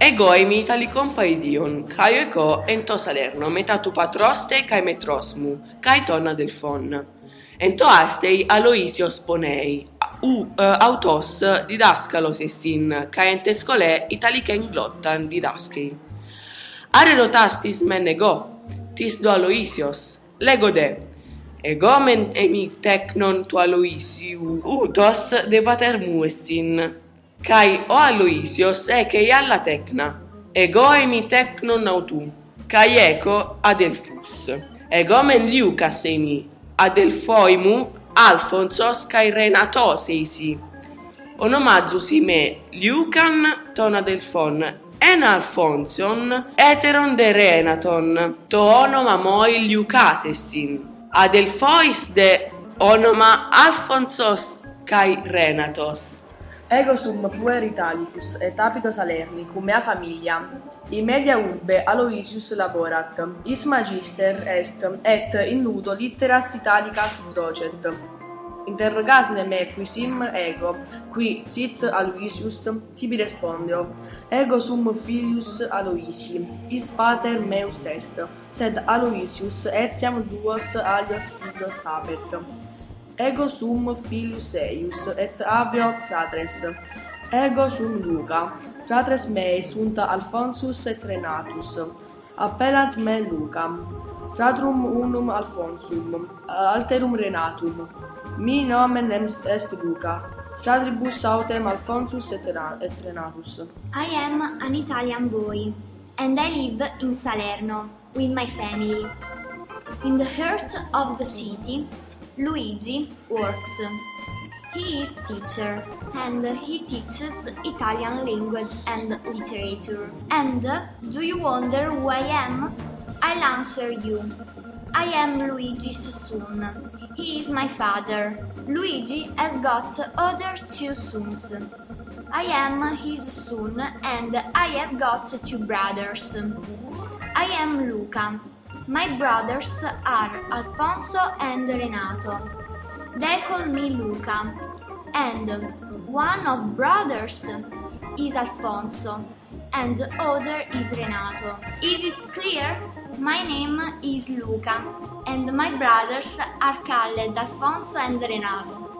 Ego emi tali compaidion, caio eco ento Salerno, meta tu patroste cae metrosmu, cae tonna del fon. Ento astei Aloisio sponei, u uh, autos didascalos estin, cae ente scole italicen glottan didasci. Are rotastis men ego, tis do Aloisios, lego de, ego men emi tecnon tu Aloisiu, utos de pater muestin, Kai o Aloisios eke alla tecna, ego emi tecnon autu, kai eco adelfus. Ego men liucas emi, adelfoimu Alfonsos kai Renatos eisi. Onomazus me liucan ton adelfon, en Alfonsion eteron de Renaton, to onoma moi liucas estin. Adelfois de onoma Alfonsos kai Renatos. Ego sum puer Italicus et apita Salerni cum mea familia. In media urbe Aloysius laborat. Is magister est et in nudo litteras Italicas docet. Interrogasne me quisim ego, qui sit Aloysius, tibi respondeo. Ego sum filius Aloysi, is pater meus est, sed Aloysius etiam duos alias filios habet. ego sum filius eius et avio fratres. Ego sum Luca fratres mei sunt Alfonsus et Renatus. Appellant me Lucam fratrum unum Alfonsum alterum Renatum. Mi nomen est Luca fratribus autem Alfonsus et, et Renatus. I am an Italian boy and I live in Salerno with my family. In the heart of the city Luigi works. He is teacher and he teaches Italian language and literature. And do you wonder who I am? I'll answer you. I am Luigi's son. He is my father. Luigi has got other two sons. I am his son and I have got two brothers. I am Luca. My brothers are Alfonso and Renato. They call me Luca. And one of brothers is Alfonso and the other is Renato. Is it clear? My name is Luca and my brothers are called Alfonso and Renato.